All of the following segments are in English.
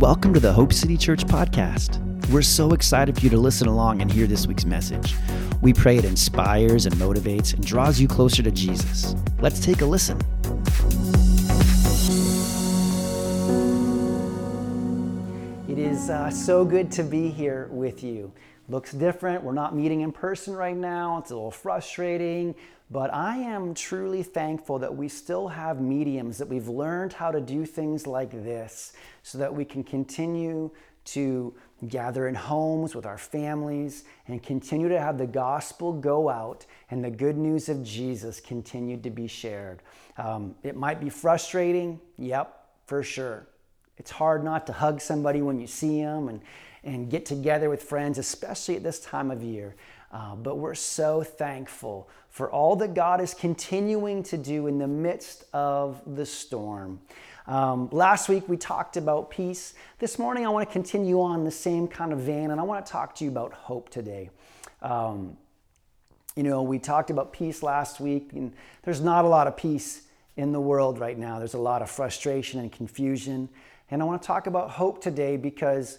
Welcome to the Hope City Church podcast. We're so excited for you to listen along and hear this week's message. We pray it inspires and motivates and draws you closer to Jesus. Let's take a listen. It is uh, so good to be here with you. Looks different. We're not meeting in person right now. It's a little frustrating, but I am truly thankful that we still have mediums, that we've learned how to do things like this so that we can continue to gather in homes with our families and continue to have the gospel go out and the good news of Jesus continue to be shared. Um, it might be frustrating, yep, for sure. It's hard not to hug somebody when you see them and, and get together with friends, especially at this time of year. Uh, but we're so thankful for all that God is continuing to do in the midst of the storm. Um, last week we talked about peace. This morning I want to continue on the same kind of vein, and I want to talk to you about hope today. Um, you know, we talked about peace last week, and there's not a lot of peace in the world right now. There's a lot of frustration and confusion. And I want to talk about hope today because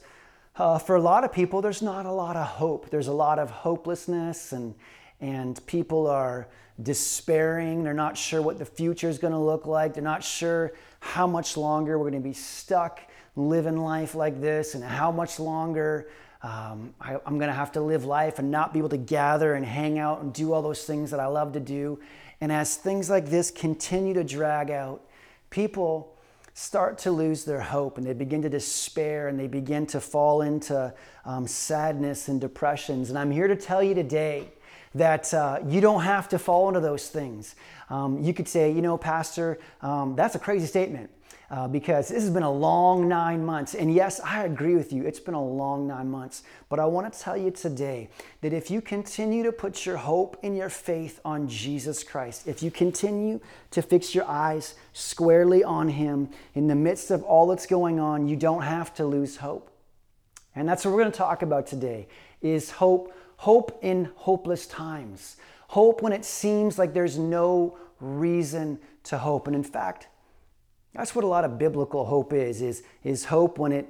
uh, for a lot of people, there's not a lot of hope. There's a lot of hopelessness, and, and people are despairing. They're not sure what the future is going to look like. They're not sure how much longer we're going to be stuck living life like this, and how much longer um, I, I'm going to have to live life and not be able to gather and hang out and do all those things that I love to do. And as things like this continue to drag out, people start to lose their hope and they begin to despair and they begin to fall into um, sadness and depressions. And I'm here to tell you today that uh, you don't have to fall into those things. Um, you could say, you know, Pastor, um, that's a crazy statement. Uh, because this has been a long nine months. And yes, I agree with you, it's been a long nine months. But I want to tell you today that if you continue to put your hope and your faith on Jesus Christ, if you continue to fix your eyes squarely on Him in the midst of all that's going on, you don't have to lose hope. And that's what we're going to talk about today is hope, hope in hopeless times. Hope when it seems like there's no reason to hope. And in fact, that's what a lot of biblical hope is, is, is hope when it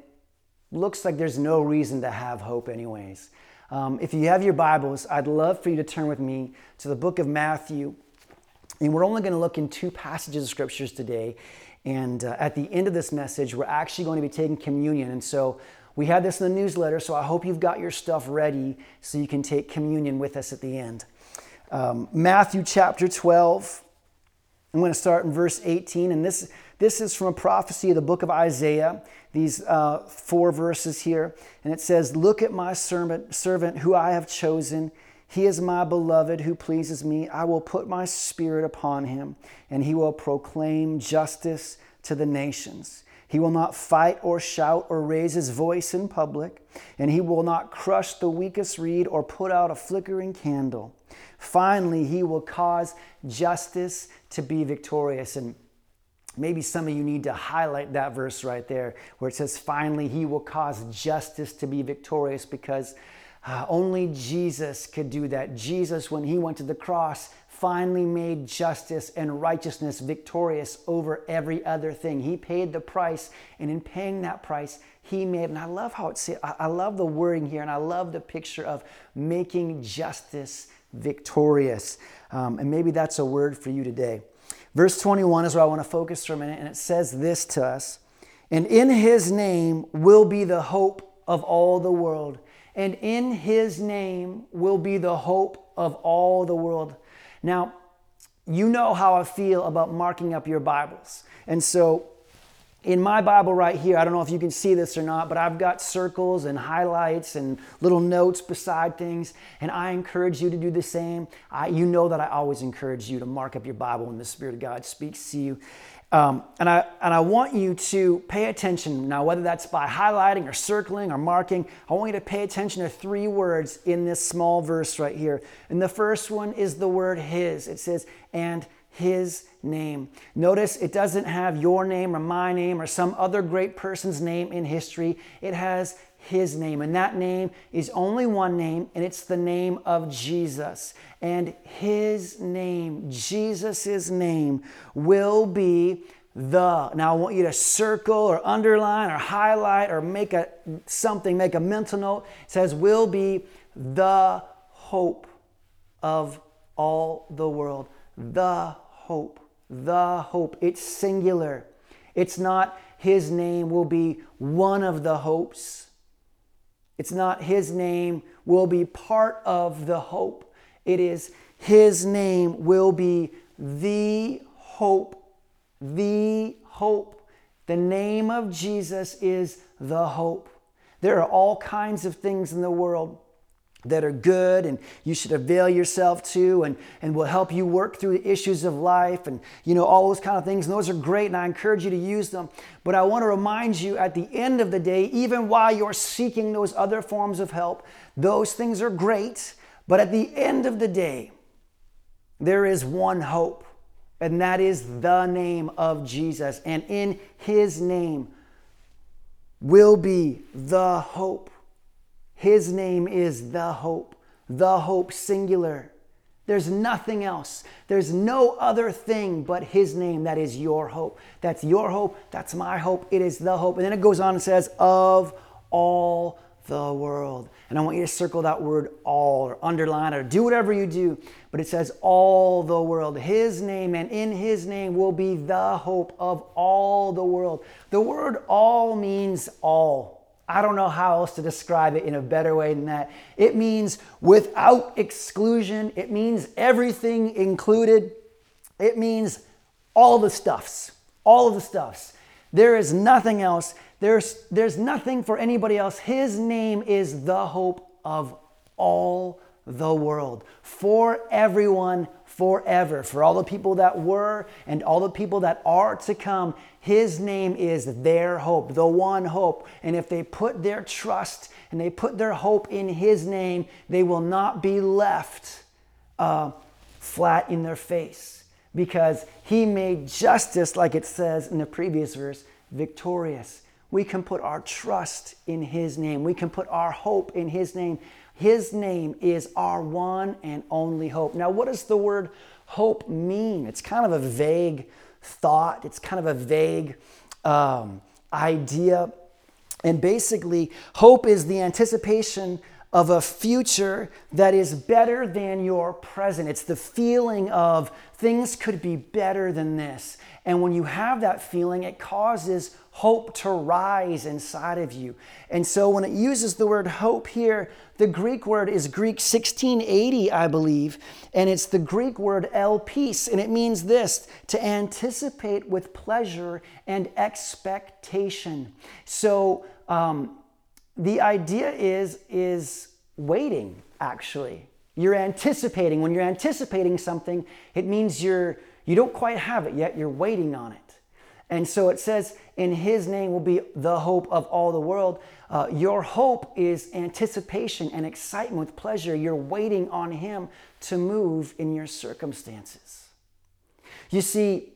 looks like there's no reason to have hope anyways. Um, if you have your Bibles, I'd love for you to turn with me to the book of Matthew. And we're only going to look in two passages of scriptures today. And uh, at the end of this message, we're actually going to be taking communion. And so we had this in the newsletter, so I hope you've got your stuff ready so you can take communion with us at the end. Um, Matthew chapter 12. I'm going to start in verse 18. And this this is from a prophecy of the book of Isaiah, these uh, four verses here. And it says, Look at my servant, servant who I have chosen. He is my beloved who pleases me. I will put my spirit upon him, and he will proclaim justice to the nations. He will not fight or shout or raise his voice in public, and he will not crush the weakest reed or put out a flickering candle. Finally, he will cause justice to be victorious. And maybe some of you need to highlight that verse right there where it says, Finally, he will cause justice to be victorious because uh, only Jesus could do that. Jesus, when he went to the cross, finally made justice and righteousness victorious over every other thing. He paid the price, and in paying that price, he made, and I love how it says, I love the wording here, and I love the picture of making justice victorious. Um, and maybe that's a word for you today. Verse 21 is where I want to focus for a minute, and it says this to us And in his name will be the hope of all the world. And in his name will be the hope of all the world. Now, you know how I feel about marking up your Bibles. And so in my Bible right here, I don't know if you can see this or not, but I've got circles and highlights and little notes beside things, and I encourage you to do the same. I, you know that I always encourage you to mark up your Bible when the Spirit of God speaks to you. Um, and, I, and I want you to pay attention now, whether that's by highlighting or circling or marking, I want you to pay attention to three words in this small verse right here. And the first one is the word His. It says, and his name. Notice it doesn't have your name or my name or some other great person's name in history. It has his name. And that name is only one name, and it's the name of Jesus. And his name, Jesus' name, will be the. Now I want you to circle or underline or highlight or make a something, make a mental note. It says will be the hope of all the world. The hope. The hope. It's singular. It's not his name will be one of the hopes. It's not his name will be part of the hope. It is his name will be the hope. The hope. The name of Jesus is the hope. There are all kinds of things in the world that are good and you should avail yourself to and, and will help you work through the issues of life and you know all those kind of things. And those are great and i encourage you to use them. But i want to remind you at the end of the day even while you're seeking those other forms of help those things are great. But at the end of the day there is one hope and that is the name of jesus. And in his name will be the hope his name is the hope, the hope singular. There's nothing else. There's no other thing but His name that is your hope. That's your hope. That's my hope. It is the hope. And then it goes on and says, of all the world. And I want you to circle that word all or underline it or do whatever you do. But it says all the world. His name and in His name will be the hope of all the world. The word all means all. I don't know how else to describe it in a better way than that. It means without exclusion, it means everything included, it means all the stuffs, all of the stuffs. There is nothing else. There's, there's nothing for anybody else. His name is the hope of all the world for everyone forever. For all the people that were and all the people that are to come, His name is their hope, the one hope. And if they put their trust and they put their hope in His name, they will not be left uh, flat in their face because He made justice, like it says in the previous verse, victorious. We can put our trust in His name. We can put our hope in His name. His name is our one and only hope. Now, what does the word hope mean? It's kind of a vague thought, it's kind of a vague um, idea. And basically, hope is the anticipation of a future that is better than your present. It's the feeling of things could be better than this. And when you have that feeling, it causes hope to rise inside of you. And so when it uses the word hope here, the Greek word is Greek 1680, I believe, and it's the Greek word elpis, and it means this to anticipate with pleasure and expectation. So um, the idea is, is waiting, actually. You're anticipating. When you're anticipating something, it means you're you don't quite have it yet, you're waiting on it. And so it says, in his name will be the hope of all the world. Uh, your hope is anticipation and excitement with pleasure. You're waiting on him to move in your circumstances. You see,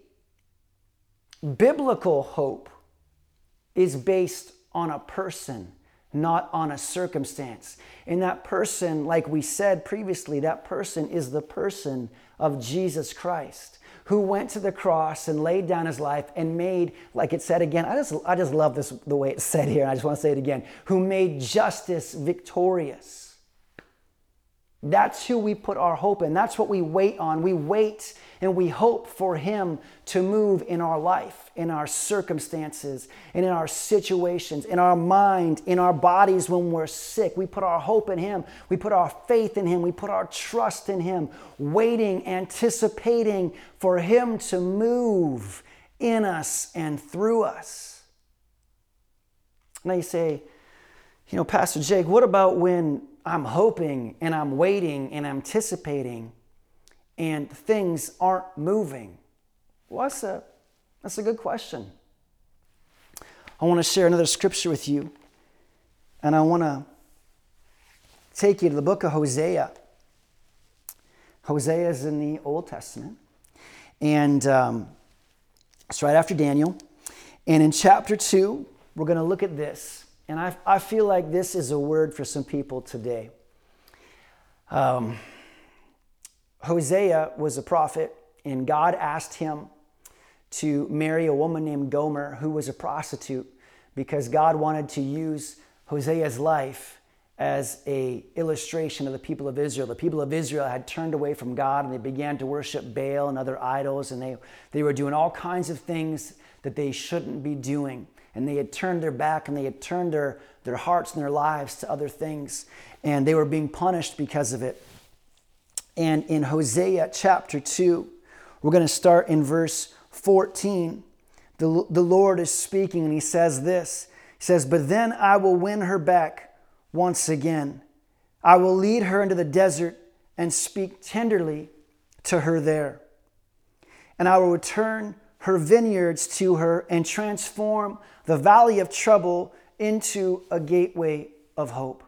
biblical hope is based on a person, not on a circumstance. And that person, like we said previously, that person is the person of Jesus Christ who went to the cross and laid down his life and made, like it said again, I just, I just love this the way it's said here, I just want to say it again, who made justice victorious. That's who we put our hope in. That's what we wait on. We wait and we hope for Him to move in our life, in our circumstances, and in our situations, in our mind, in our bodies when we're sick. We put our hope in Him. We put our faith in Him. We put our trust in Him, waiting, anticipating for Him to move in us and through us. Now you say, you know, Pastor Jake, what about when I'm hoping and I'm waiting and anticipating and things aren't moving? Well, that's a, that's a good question. I want to share another scripture with you, and I want to take you to the book of Hosea. Hosea is in the Old Testament, and um, it's right after Daniel. And in chapter 2, we're going to look at this. And I, I feel like this is a word for some people today. Um, Hosea was a prophet, and God asked him to marry a woman named Gomer who was a prostitute because God wanted to use Hosea's life as a illustration of the people of Israel. The people of Israel had turned away from God and they began to worship Baal and other idols and they, they were doing all kinds of things that they shouldn't be doing. And they had turned their back and they had turned their, their hearts and their lives to other things. And they were being punished because of it. And in Hosea chapter 2, we're going to start in verse 14. The, the Lord is speaking and he says this. He says, But then I will win her back once again. I will lead her into the desert and speak tenderly to her there. And I will return her vineyards to her and transform the valley of trouble into a gateway of hope.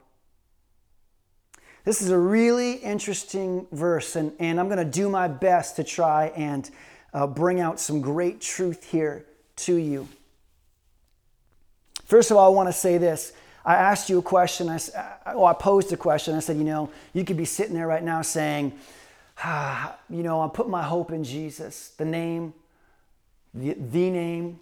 This is a really interesting verse, and, and I'm going to do my best to try and uh, bring out some great truth here to you. First of all, I want to say this I asked you a question. I, well, I posed a question. I said, you know, you could be sitting there right now saying, ah, you know, I'm putting my hope in Jesus, the name, the, the name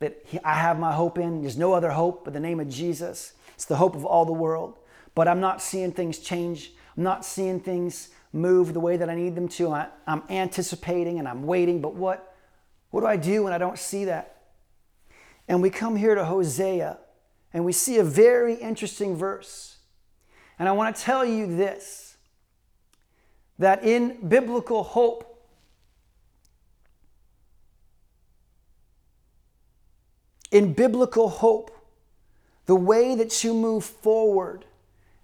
that he, I have my hope in. There's no other hope but the name of Jesus. It's the hope of all the world. But I'm not seeing things change. I'm not seeing things move the way that I need them to. I, I'm anticipating and I'm waiting. But what, what do I do when I don't see that? And we come here to Hosea and we see a very interesting verse. And I want to tell you this that in biblical hope, in biblical hope, the way that you move forward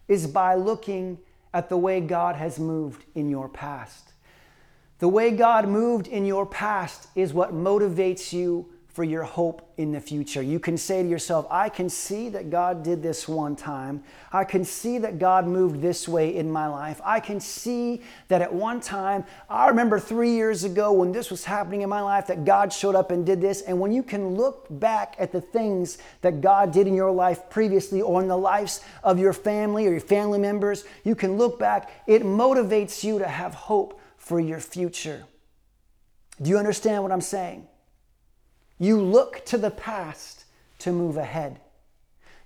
is by looking at the way God has moved in your past. The way God moved in your past is what motivates you for your hope in the future. You can say to yourself, I can see that God did this one time. I can see that God moved this way in my life. I can see that at one time, I remember three years ago when this was happening in my life, that God showed up and did this. And when you can look back at the things that God did in your life previously or in the lives of your family or your family members, you can look back. It motivates you to have hope for your future. Do you understand what I'm saying? You look to the past to move ahead.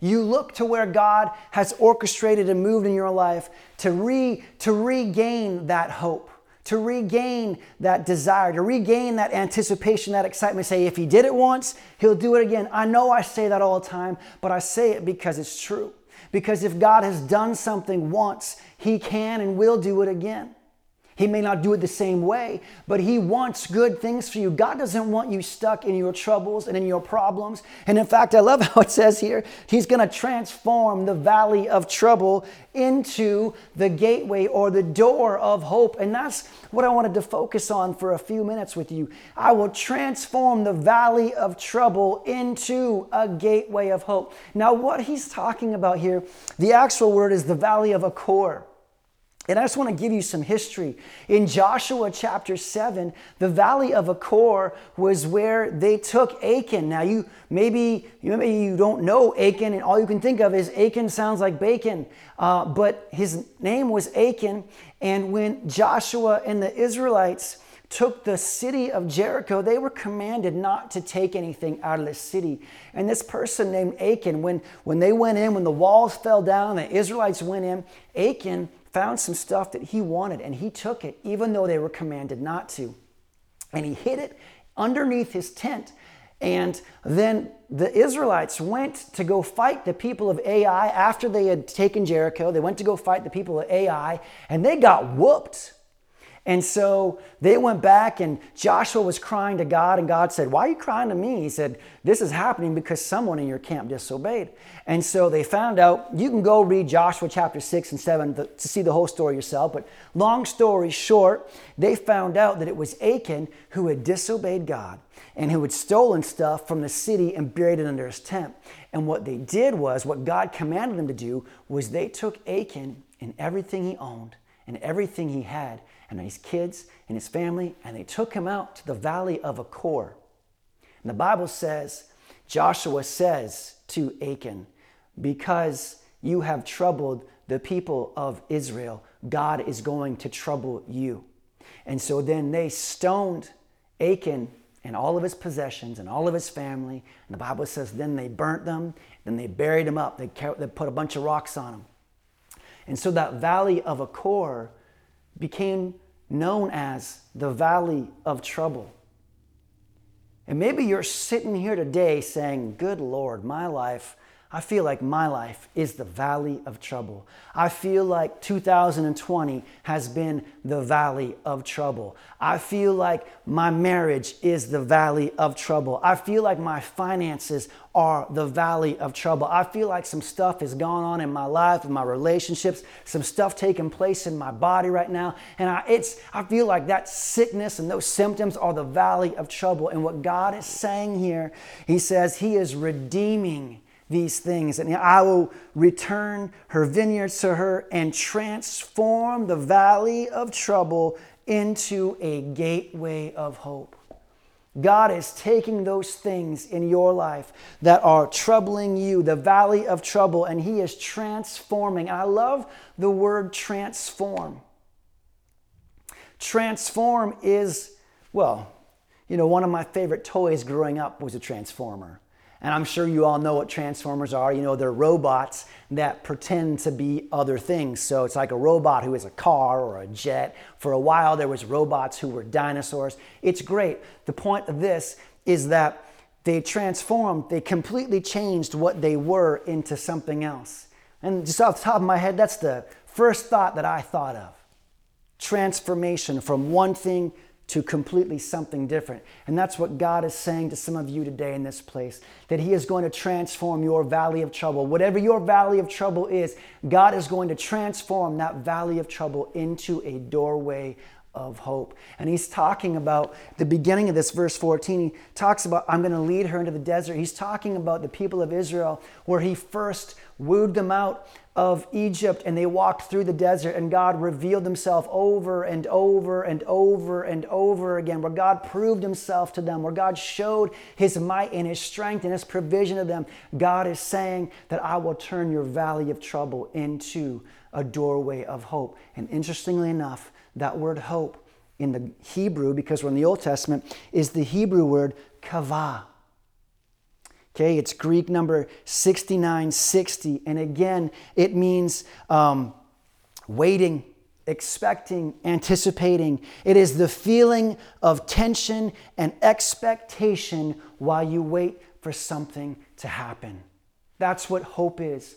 You look to where God has orchestrated and moved in your life to, re, to regain that hope, to regain that desire, to regain that anticipation, that excitement. Say, if He did it once, He'll do it again. I know I say that all the time, but I say it because it's true. Because if God has done something once, He can and will do it again. He may not do it the same way, but He wants good things for you. God doesn't want you stuck in your troubles and in your problems. And in fact, I love how it says here He's going to transform the valley of trouble into the gateway or the door of hope. And that's what I wanted to focus on for a few minutes with you. I will transform the valley of trouble into a gateway of hope. Now, what He's talking about here, the actual word is the valley of Achor. And I just want to give you some history. In Joshua chapter 7, the valley of Achor was where they took Achan. Now, you maybe, maybe you don't know Achan, and all you can think of is Achan sounds like bacon. Uh, but his name was Achan. And when Joshua and the Israelites took the city of Jericho, they were commanded not to take anything out of the city. And this person named Achan, when, when they went in, when the walls fell down, the Israelites went in, Achan found some stuff that he wanted and he took it, even though they were commanded not to. And he hid it underneath his tent. And then the Israelites went to go fight the people of Ai after they had taken Jericho. They went to go fight the people of Ai and they got whooped. And so they went back, and Joshua was crying to God, and God said, Why are you crying to me? He said, This is happening because someone in your camp disobeyed. And so they found out, you can go read Joshua chapter 6 and 7 to, to see the whole story yourself, but long story short, they found out that it was Achan who had disobeyed God and who had stolen stuff from the city and buried it under his tent. And what they did was, what God commanded them to do, was they took Achan and everything he owned and everything he had and his kids and his family, and they took him out to the valley of Achor. And the Bible says, Joshua says to Achan, Because you have troubled the people of Israel, God is going to trouble you. And so then they stoned Achan and all of his possessions and all of his family. And the Bible says, then they burnt them, then they buried them up, they, they put a bunch of rocks on them. And so that valley of Achor became known as the valley of trouble. And maybe you're sitting here today saying, Good Lord, my life I feel like my life is the valley of trouble. I feel like 2020 has been the valley of trouble. I feel like my marriage is the valley of trouble. I feel like my finances are the valley of trouble. I feel like some stuff has gone on in my life, in my relationships, some stuff taking place in my body right now. And I, it's, I feel like that sickness and those symptoms are the valley of trouble. And what God is saying here, He says He is redeeming these things, and I will return her vineyards to her and transform the valley of trouble into a gateway of hope. God is taking those things in your life that are troubling you, the valley of trouble, and He is transforming. And I love the word transform. Transform is, well, you know, one of my favorite toys growing up was a transformer. And I'm sure you all know what transformers are. You know, they're robots that pretend to be other things. So it's like a robot who is a car or a jet. For a while, there was robots who were dinosaurs. It's great. The point of this is that they transformed, they completely changed what they were into something else. And just off the top of my head, that's the first thought that I thought of. Transformation from one thing to completely something different. And that's what God is saying to some of you today in this place that He is going to transform your valley of trouble. Whatever your valley of trouble is, God is going to transform that valley of trouble into a doorway of hope. And he's talking about the beginning of this verse 14. He talks about, I'm going to lead her into the desert. He's talking about the people of Israel where he first wooed them out of Egypt and they walked through the desert and God revealed himself over and over and over and over again, where God proved himself to them, where God showed his might and his strength and his provision to them. God is saying that I will turn your valley of trouble into a doorway of hope. And interestingly enough, that word hope in the Hebrew, because we're in the Old Testament, is the Hebrew word kavah. Okay, it's Greek number 6960. And again, it means um, waiting, expecting, anticipating. It is the feeling of tension and expectation while you wait for something to happen. That's what hope is.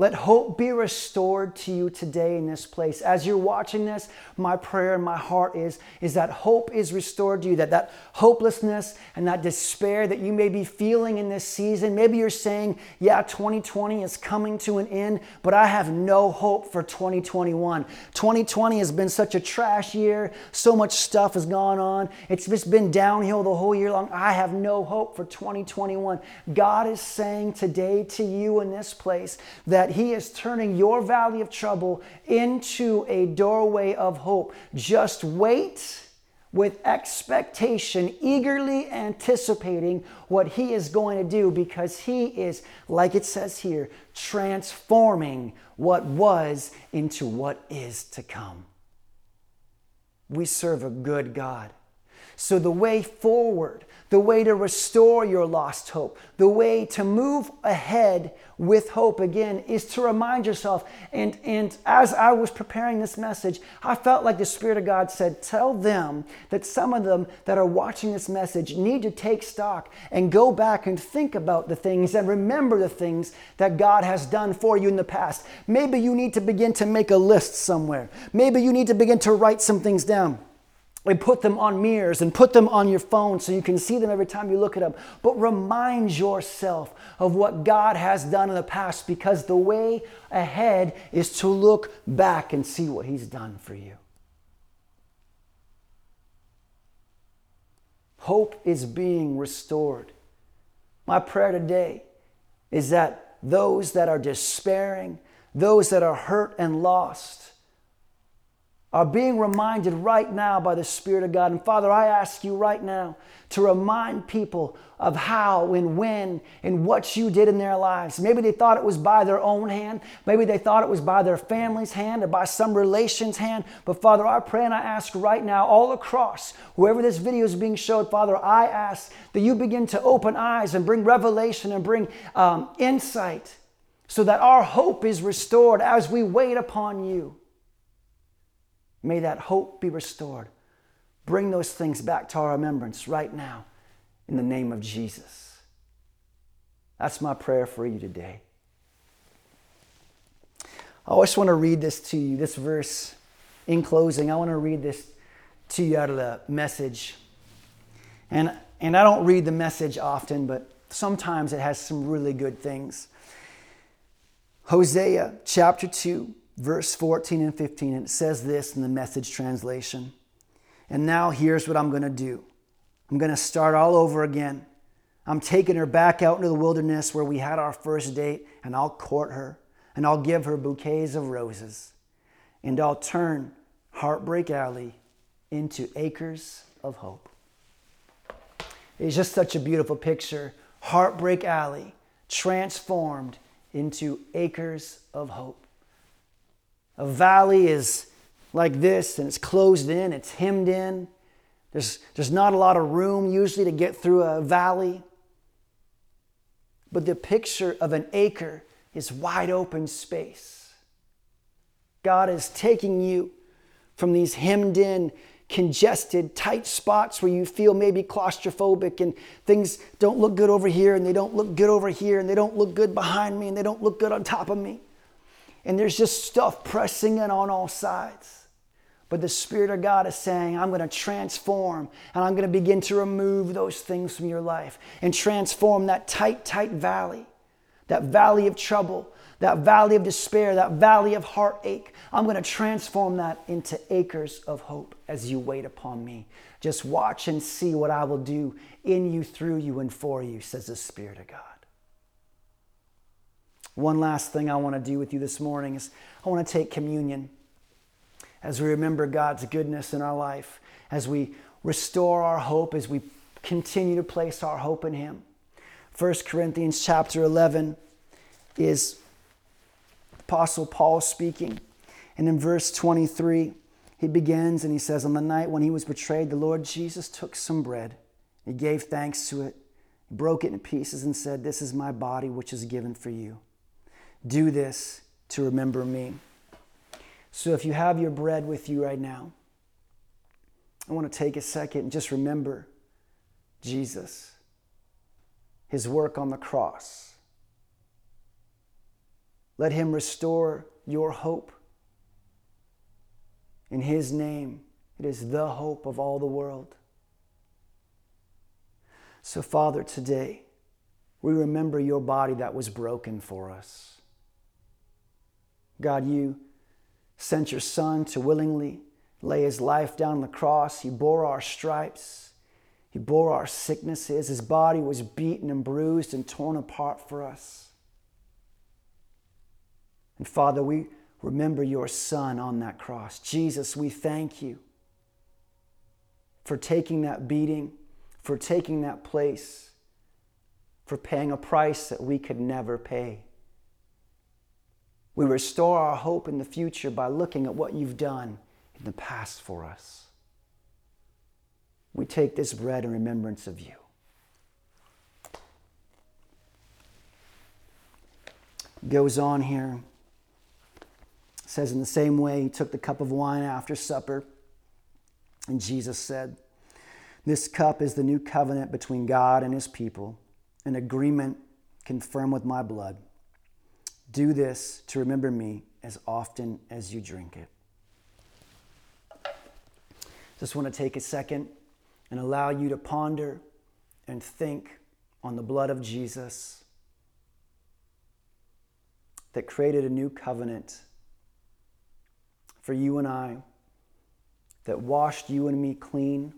Let hope be restored to you today in this place. As you're watching this, my prayer and my heart is, is that hope is restored to you, that that hopelessness and that despair that you may be feeling in this season. Maybe you're saying, yeah, 2020 is coming to an end, but I have no hope for 2021. 2020 has been such a trash year. So much stuff has gone on. It's just been downhill the whole year long. I have no hope for 2021. God is saying today to you in this place that that He is turning your valley of trouble into a doorway of hope. Just wait with expectation, eagerly anticipating what He is going to do because He is, like it says here, transforming what was into what is to come. We serve a good God. So, the way forward, the way to restore your lost hope, the way to move ahead with hope again is to remind yourself. And, and as I was preparing this message, I felt like the Spirit of God said, Tell them that some of them that are watching this message need to take stock and go back and think about the things and remember the things that God has done for you in the past. Maybe you need to begin to make a list somewhere, maybe you need to begin to write some things down and put them on mirrors and put them on your phone so you can see them every time you look at them. But remind yourself of what God has done in the past because the way ahead is to look back and see what He's done for you. Hope is being restored. My prayer today is that those that are despairing, those that are hurt and lost, are being reminded right now by the Spirit of God. And Father, I ask you right now to remind people of how and when and what you did in their lives. Maybe they thought it was by their own hand. Maybe they thought it was by their family's hand or by some relation's hand. But Father, I pray and I ask right now, all across, wherever this video is being showed, Father, I ask that you begin to open eyes and bring revelation and bring um, insight so that our hope is restored as we wait upon you. May that hope be restored. Bring those things back to our remembrance right now in the name of Jesus. That's my prayer for you today. I just want to read this to you, this verse in closing. I want to read this to you out of the message. And, and I don't read the message often, but sometimes it has some really good things. Hosea chapter 2, verse 14 and 15, and it says this in the message translation. And now here's what I'm going to do I'm going to start all over again. I'm taking her back out into the wilderness where we had our first date, and I'll court her, and I'll give her bouquets of roses, and I'll turn Heartbreak Alley into acres of hope. It's just such a beautiful picture. Heartbreak Alley transformed into acres of hope. A valley is like this and it's closed in, it's hemmed in. There's, there's not a lot of room usually to get through a valley. But the picture of an acre is wide open space. God is taking you from these hemmed in, congested, tight spots where you feel maybe claustrophobic and things don't look good over here and they don't look good over here and they don't look good behind me and they don't look good on top of me and there's just stuff pressing in on all sides. But the Spirit of God is saying, I'm going to transform and I'm going to begin to remove those things from your life and transform that tight, tight valley, that valley of trouble, that valley of despair, that valley of heartache. I'm going to transform that into acres of hope as you wait upon me. Just watch and see what I will do in you, through you, and for you, says the Spirit of God. One last thing I want to do with you this morning is I want to take communion as we remember God's goodness in our life, as we restore our hope, as we continue to place our hope in Him. 1 Corinthians chapter 11 is Apostle Paul speaking. And in verse 23, he begins and he says, On the night when he was betrayed, the Lord Jesus took some bread. He gave thanks to it, broke it in pieces, and said, This is my body, which is given for you. Do this to remember me. So if you have your bread with you right now, I want to take a second and just remember Jesus, his work on the cross. Let him restore your hope. In his name, it is the hope of all the world. So, Father, today, we remember your body that was broken for us. God, you sent your Son to willingly lay his life down on the cross. He bore our stripes, he bore our sicknesses. His body was beaten and bruised and torn apart for us. And Father, we remember your Son on that cross. Jesus, we thank you for taking that beating, for taking that place, for paying a price that we could never pay. We restore our hope in the future by looking at what you've done in the past for us. We take this bread in remembrance of you. Goes on here. says, in the same way, he took the cup of wine after supper, and Jesus said, This cup is the new covenant between God and his people, an agreement confirmed with my blood. Do this to remember me as often as you drink it. Just want to take a second and allow you to ponder and think on the blood of Jesus that created a new covenant for you and I, that washed you and me clean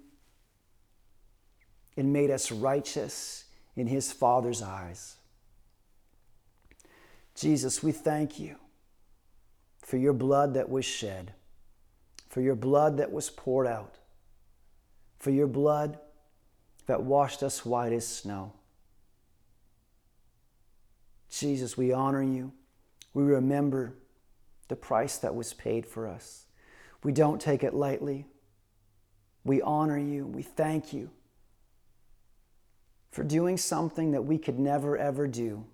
and made us righteous in his Father's eyes. Jesus, we thank you for your blood that was shed, for your blood that was poured out, for your blood that washed us white as snow. Jesus, we honor you. We remember the price that was paid for us. We don't take it lightly. We honor you. We thank you for doing something that we could never, ever do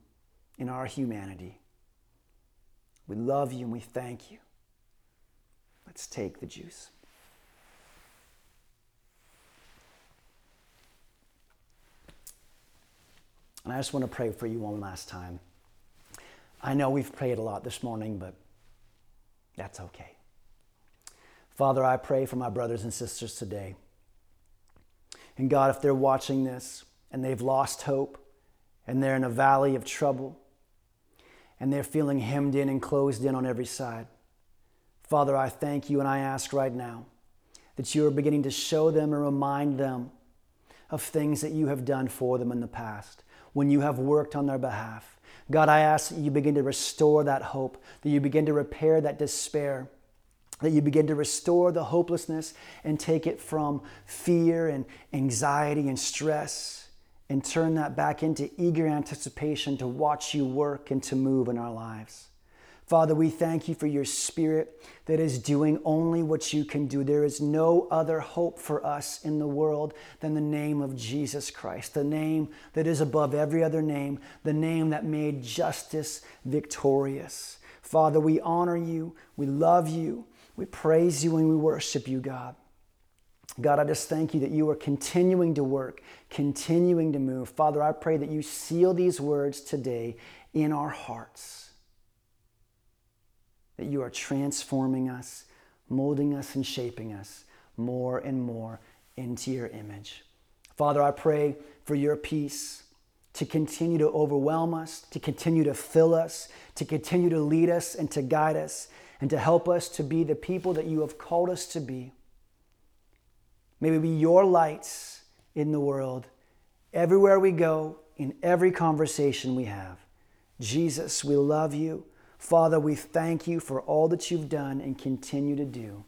in our humanity. We love you and we thank you. Let's take the juice. And I just want to pray for you one last time. I know we've prayed a lot this morning, but that's okay. Father, I pray for my brothers and sisters today. And God, if they're watching this and they've lost hope and they're in a valley of trouble and they're feeling hemmed in and closed in on every side, Father, I thank you and I ask right now that you are beginning to show them and remind them of things that you have done for them in the past when you have worked on their behalf. God, I ask that you begin to restore that hope, that you begin to repair that despair, that you begin to restore the hopelessness and take it from fear and anxiety and stress and turn that back into eager anticipation to watch you work and to move in our lives. Father, we thank you for your spirit that is doing only what you can do. There is no other hope for us in the world than the name of Jesus Christ, the name that is above every other name, the name that made justice victorious. Father, we honor you, we love you, we praise you, and we worship you, God. God, I just thank you that you are continuing to work, continuing to move. Father, I pray that you seal these words today in our hearts that you are transforming us, molding us, and shaping us more and more into your image. Father, I pray for your peace to continue to overwhelm us, to continue to fill us, to continue to lead us and to guide us, and to help us to be the people that you have called us to be. May we be your lights in the world, everywhere we go, in every conversation we have. Jesus, we love you. Father, we thank you for all that you've done and continue to do.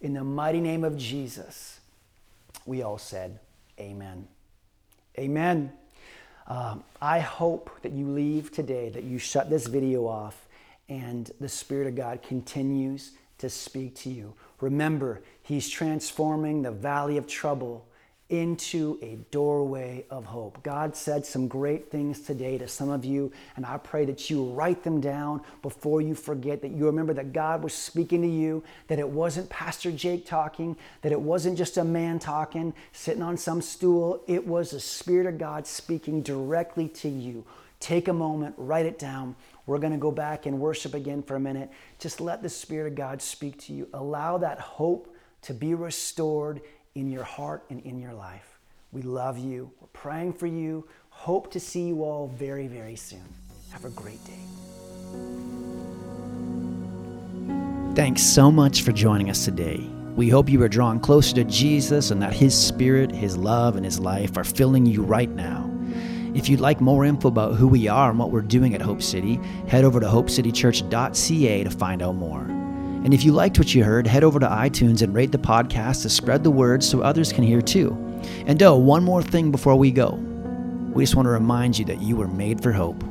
In the mighty name of Jesus, we all said, Amen. Amen. Um, I hope that you leave today, that you shut this video off, and the Spirit of God continues to speak to you. Remember, He's transforming the valley of trouble into a doorway of hope. God said some great things today to some of you, and I pray that you write them down before you forget, that you remember that God was speaking to you, that it wasn't Pastor Jake talking, that it wasn't just a man talking, sitting on some stool. It was the Spirit of God speaking directly to you. Take a moment, write it down. We're going to go back and worship again for a minute. Just let the Spirit of God speak to you. Allow that hope to be restored in your heart and in your life. We love you. We're praying for you. Hope to see you all very, very soon. Have a great day. Thanks so much for joining us today. We hope you are drawn closer to Jesus and that His Spirit, His love, and His life are filling you right now. If you'd like more info about who we are and what we're doing at Hope City, head over to hopecitychurch.ca to find out more. And if you liked what you heard, head over to iTunes and rate the podcast to spread the word so others can hear too. And oh, one more thing before we go. We just want to remind you that you were made for hope.